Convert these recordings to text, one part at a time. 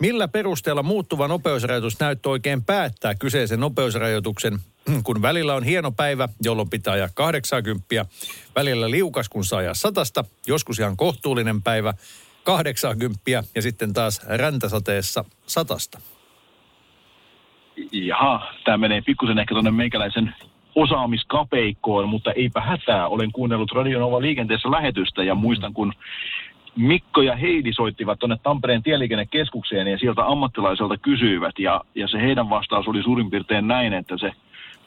millä perusteella muuttuva nopeusrajoitusnäyttö oikein päättää kyseisen nopeusrajoituksen, kun välillä on hieno päivä, jolloin pitää ajaa 80, välillä liukas, kun saa ajaa satasta, joskus ihan kohtuullinen päivä, 80 ja sitten taas räntäsateessa satasta. Jaha, tämä menee pikkusen ehkä tuonne meikäläisen osaamiskapeikkoon, mutta eipä hätää. Olen kuunnellut Radionova liikenteessä lähetystä ja muistan, kun Mikko ja Heidi soittivat tuonne Tampereen tieliikennekeskukseen ja sieltä ammattilaiselta kysyivät. Ja, ja se heidän vastaus oli suurin piirtein näin, että se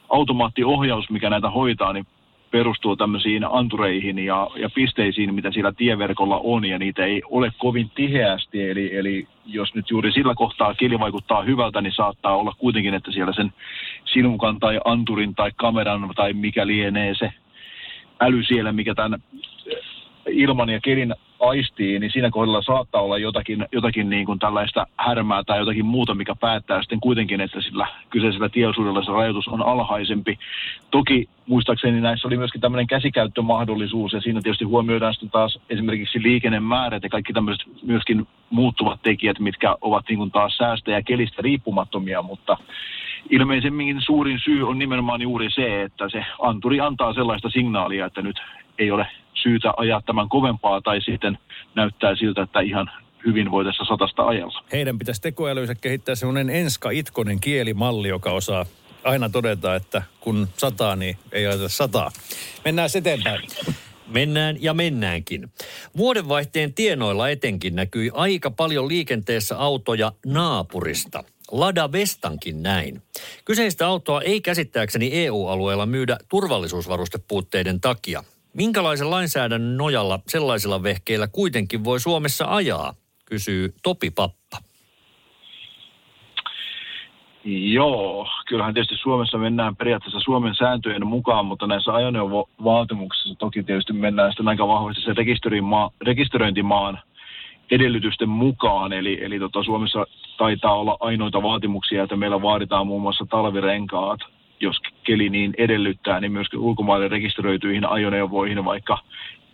automaattiohjaus, mikä näitä hoitaa, niin perustuu tämmöisiin antureihin ja, ja pisteisiin, mitä siellä tieverkolla on, ja niitä ei ole kovin tiheästi. Eli, eli jos nyt juuri sillä kohtaa keli vaikuttaa hyvältä, niin saattaa olla kuitenkin, että siellä sen sinukan tai anturin tai kameran tai mikä lienee se äly siellä, mikä tämän ilman ja kelin aistii, niin siinä kohdalla saattaa olla jotakin, jotakin niin kuin tällaista härmää tai jotakin muuta, mikä päättää sitten kuitenkin, että sillä kyseisellä tieosuudella se rajoitus on alhaisempi. Toki muistaakseni näissä oli myöskin tämmöinen käsikäyttömahdollisuus ja siinä tietysti huomioidaan sitten taas esimerkiksi liikennemäärät ja kaikki tämmöiset myöskin muuttuvat tekijät, mitkä ovat niin kuin taas säästä ja kelistä riippumattomia, mutta ilmeisemmin suurin syy on nimenomaan juuri se, että se anturi antaa sellaista signaalia, että nyt ei ole syytä ajaa tämän kovempaa tai sitten näyttää siltä, että ihan hyvin voi tässä satasta ajalla. Heidän pitäisi tekoälynsä kehittää semmoinen Enska Itkonen kielimalli, joka osaa aina todeta, että kun sataa, niin ei ajata sataa. Mennään eteenpäin. Mennään ja mennäänkin. Vuodenvaihteen tienoilla etenkin näkyi aika paljon liikenteessä autoja naapurista. Lada Vestankin näin. Kyseistä autoa ei käsittääkseni EU-alueella myydä turvallisuusvarustepuutteiden takia. Minkälaisen lainsäädännön nojalla sellaisilla vehkeillä kuitenkin voi Suomessa ajaa, kysyy Topi Pappa. Joo, kyllähän tietysti Suomessa mennään periaatteessa Suomen sääntöjen mukaan, mutta näissä ajoneuvovaatimuksissa toki tietysti mennään sitten aika vahvasti se rekisteröintimaan edellytysten mukaan. Eli, eli tota, Suomessa taitaa olla ainoita vaatimuksia, että meillä vaaditaan muun muassa talvirenkaat, jos keli niin edellyttää, niin myöskin ulkomaille rekisteröityihin ajoneuvoihin, vaikka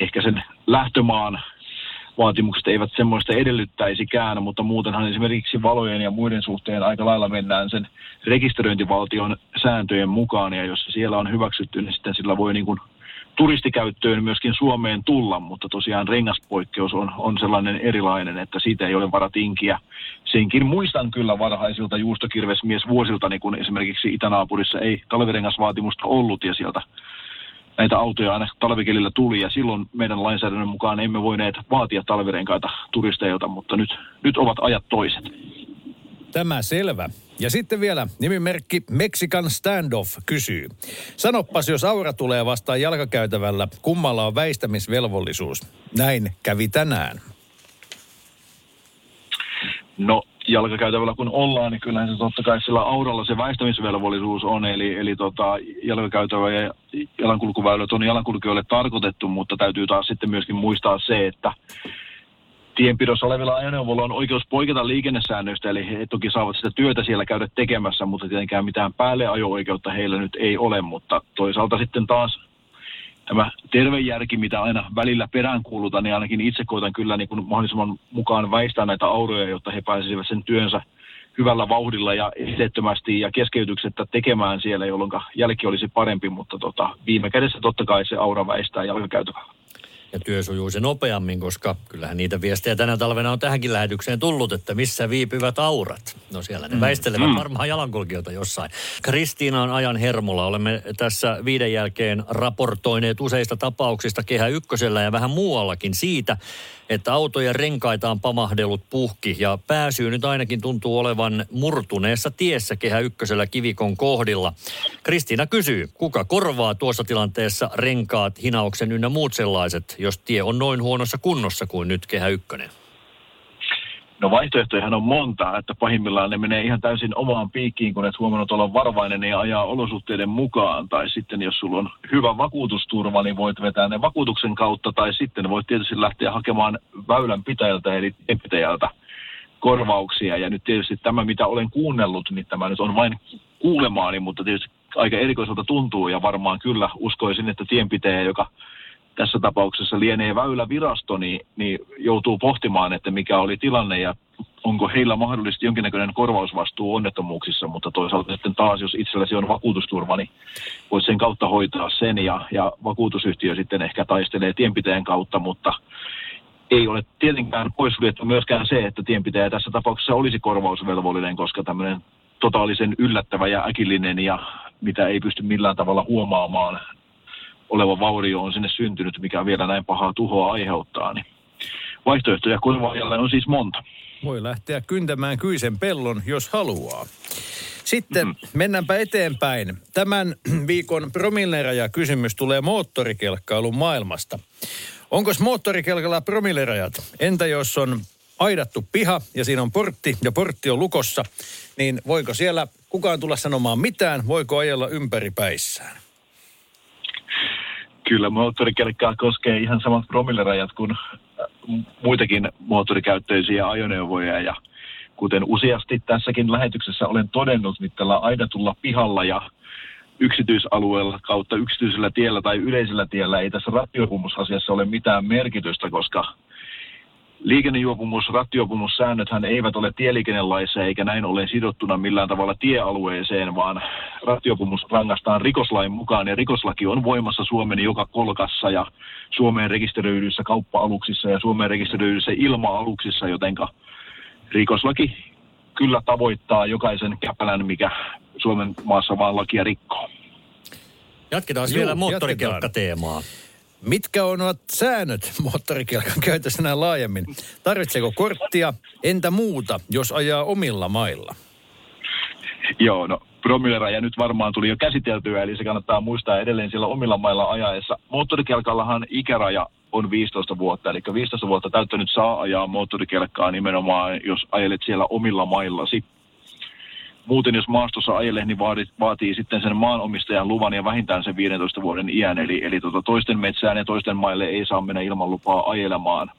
ehkä sen lähtömaan vaatimukset eivät semmoista edellyttäisikään, mutta muutenhan esimerkiksi valojen ja muiden suhteen aika lailla mennään sen rekisteröintivaltion sääntöjen mukaan, ja jos siellä on hyväksytty, niin sitten sillä voi niin kuin turistikäyttöön myöskin Suomeen tulla, mutta tosiaan rengaspoikkeus on, on sellainen erilainen, että siitä ei ole vara tinkiä. Senkin muistan kyllä varhaisilta juustokirvesmies vuosilta, niin kun esimerkiksi itänaapurissa ei talvirengasvaatimusta ollut ja sieltä näitä autoja aina talvikelillä tuli ja silloin meidän lainsäädännön mukaan emme voineet vaatia talvirenkaita turisteilta, mutta nyt, nyt ovat ajat toiset. Tämä selvä. Ja sitten vielä nimimerkki Mexican Standoff kysyy. Sanoppas, jos aura tulee vastaan jalkakäytävällä, kummalla on väistämisvelvollisuus? Näin kävi tänään. No jalkakäytävällä kun ollaan, niin kyllähän se totta kai sillä auralla se väistämisvelvollisuus on, eli, eli tota, jalkakäytävä ja jalankulkuväylät on jalankulkijoille tarkoitettu, mutta täytyy taas sitten myöskin muistaa se, että tienpidossa olevilla ajoneuvoilla on oikeus poiketa liikennesäännöistä, eli he toki saavat sitä työtä siellä käydä tekemässä, mutta tietenkään mitään päälleajo-oikeutta heillä nyt ei ole, mutta toisaalta sitten taas tämä terve järki, mitä aina välillä peräänkuulutan, niin ainakin itse koitan kyllä niin kuin mahdollisimman mukaan väistää näitä auroja, jotta he pääsisivät sen työnsä hyvällä vauhdilla ja esteettömästi ja keskeytyksettä tekemään siellä, jolloin jälki olisi parempi, mutta tota, viime kädessä totta kai se aura väistää jalkakäytävällä. Ja työ sujuu se nopeammin, koska kyllähän niitä viestejä tänä talvena on tähänkin lähetykseen tullut, että missä viipyvät aurat. No siellä ne mm. väistelevät mm. varmaan jalankulkijoita jossain. Kristiina on ajan hermolla. Olemme tässä viiden jälkeen raportoineet useista tapauksista Kehä Ykkösellä ja vähän muuallakin siitä, että autojen renkaita on pamahdellut puhki ja pääsyy nyt ainakin tuntuu olevan murtuneessa tiessä Kehä Ykkösellä kivikon kohdilla. Kristiina kysyy, kuka korvaa tuossa tilanteessa renkaat, hinauksen ynnä muut sellaiset, jos tie on noin huonossa kunnossa kuin nyt Kehä Ykkönen? No vaihtoehtojahan on monta, että pahimmillaan ne menee ihan täysin omaan piikkiin, kun et huomannut olla varovainen ja ajaa olosuhteiden mukaan. Tai sitten jos sulla on hyvä vakuutusturva, niin voit vetää ne vakuutuksen kautta. Tai sitten voit tietysti lähteä hakemaan väylän pitäjältä eli pitäjältä korvauksia. Ja nyt tietysti tämä, mitä olen kuunnellut, niin tämä nyt on vain kuulemaani, mutta tietysti aika erikoiselta tuntuu ja varmaan kyllä uskoisin, että tienpitäjä, joka tässä tapauksessa lienee väylävirasto, niin, niin joutuu pohtimaan, että mikä oli tilanne ja onko heillä mahdollisesti jonkinnäköinen korvausvastuu onnettomuuksissa, mutta toisaalta sitten taas, jos itselläsi on vakuutusturva, niin voit sen kautta hoitaa sen ja, ja vakuutusyhtiö sitten ehkä taistelee tienpitäjän kautta, mutta ei ole tietenkään poissuljettu myöskään se, että tienpitäjä tässä tapauksessa olisi korvausvelvollinen, koska tämmöinen totaalisen yllättävä ja äkillinen ja mitä ei pysty millään tavalla huomaamaan oleva vaurio on sinne syntynyt, mikä vielä näin pahaa tuhoa aiheuttaa, niin vaihtoehtoja korvaajalle on siis monta. Voi lähteä kyntämään kyisen pellon, jos haluaa. Sitten mm. mennäänpä eteenpäin. Tämän viikon promilleraja kysymys tulee moottorikelkkailun maailmasta. Onko moottorikelkalla promillerajat? Entä jos on aidattu piha ja siinä on portti ja portti on lukossa, niin voiko siellä kukaan tulla sanomaan mitään? Voiko ajella ympäripäissään? Kyllä moottorikelkkaa koskee ihan samat promillerajat kuin äh, muitakin moottorikäyttöisiä ajoneuvoja. Ja kuten useasti tässäkin lähetyksessä olen todennut, niin tällä aidatulla pihalla ja yksityisalueella kautta yksityisellä tiellä tai yleisellä tiellä ei tässä rattijuopumusasiassa ole mitään merkitystä, koska liikennejuopumus, rattijuopumussäännöthän eivät ole tieliikennelaissa eikä näin ole sidottuna millään tavalla tiealueeseen, vaan rattijuopumus rangaistaan rikoslain mukaan ja rikoslaki on voimassa Suomen joka kolkassa ja Suomeen rekisteröidyissä kauppa-aluksissa ja Suomeen rekisteröidyissä ilma-aluksissa, jotenka rikoslaki kyllä tavoittaa jokaisen käpälän, mikä Suomen maassa vaan lakia rikkoo. Jatketaan Juu, vielä moottorikelkkateemaa. Mitkä ovat säännöt moottorikelkan käytössä näin laajemmin? Tarvitseeko korttia? Entä muuta, jos ajaa omilla mailla? Joo, no promilleraja nyt varmaan tuli jo käsiteltyä, eli se kannattaa muistaa edelleen siellä omilla mailla ajaessa. Moottorikelkallahan ikäraja on 15 vuotta, eli 15 vuotta täyttänyt saa ajaa moottorikelkkaa nimenomaan, jos ajelet siellä omilla maillasi. Muuten jos maastossa ajelee, niin vaatii, vaatii sitten sen maanomistajan luvan ja vähintään sen 15 vuoden iän. Eli, eli tota, toisten metsään ja toisten maille ei saa mennä ilman lupaa ajelemaan.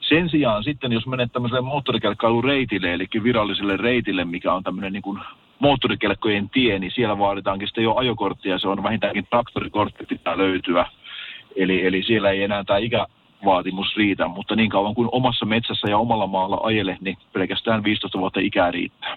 Sen sijaan sitten, jos menet tämmöiselle moottorikelkkailureitille, eli viralliselle reitille, mikä on tämmöinen niin kuin moottorikelkkojen tie, niin siellä vaaditaankin sitten jo ajokorttia. Se on vähintäänkin traktorikortti pitää löytyä. Eli, eli siellä ei enää tämä ikä vaatimus riitä, mutta niin kauan kuin omassa metsässä ja omalla maalla ajele, niin pelkästään 15 vuotta ikää riittää.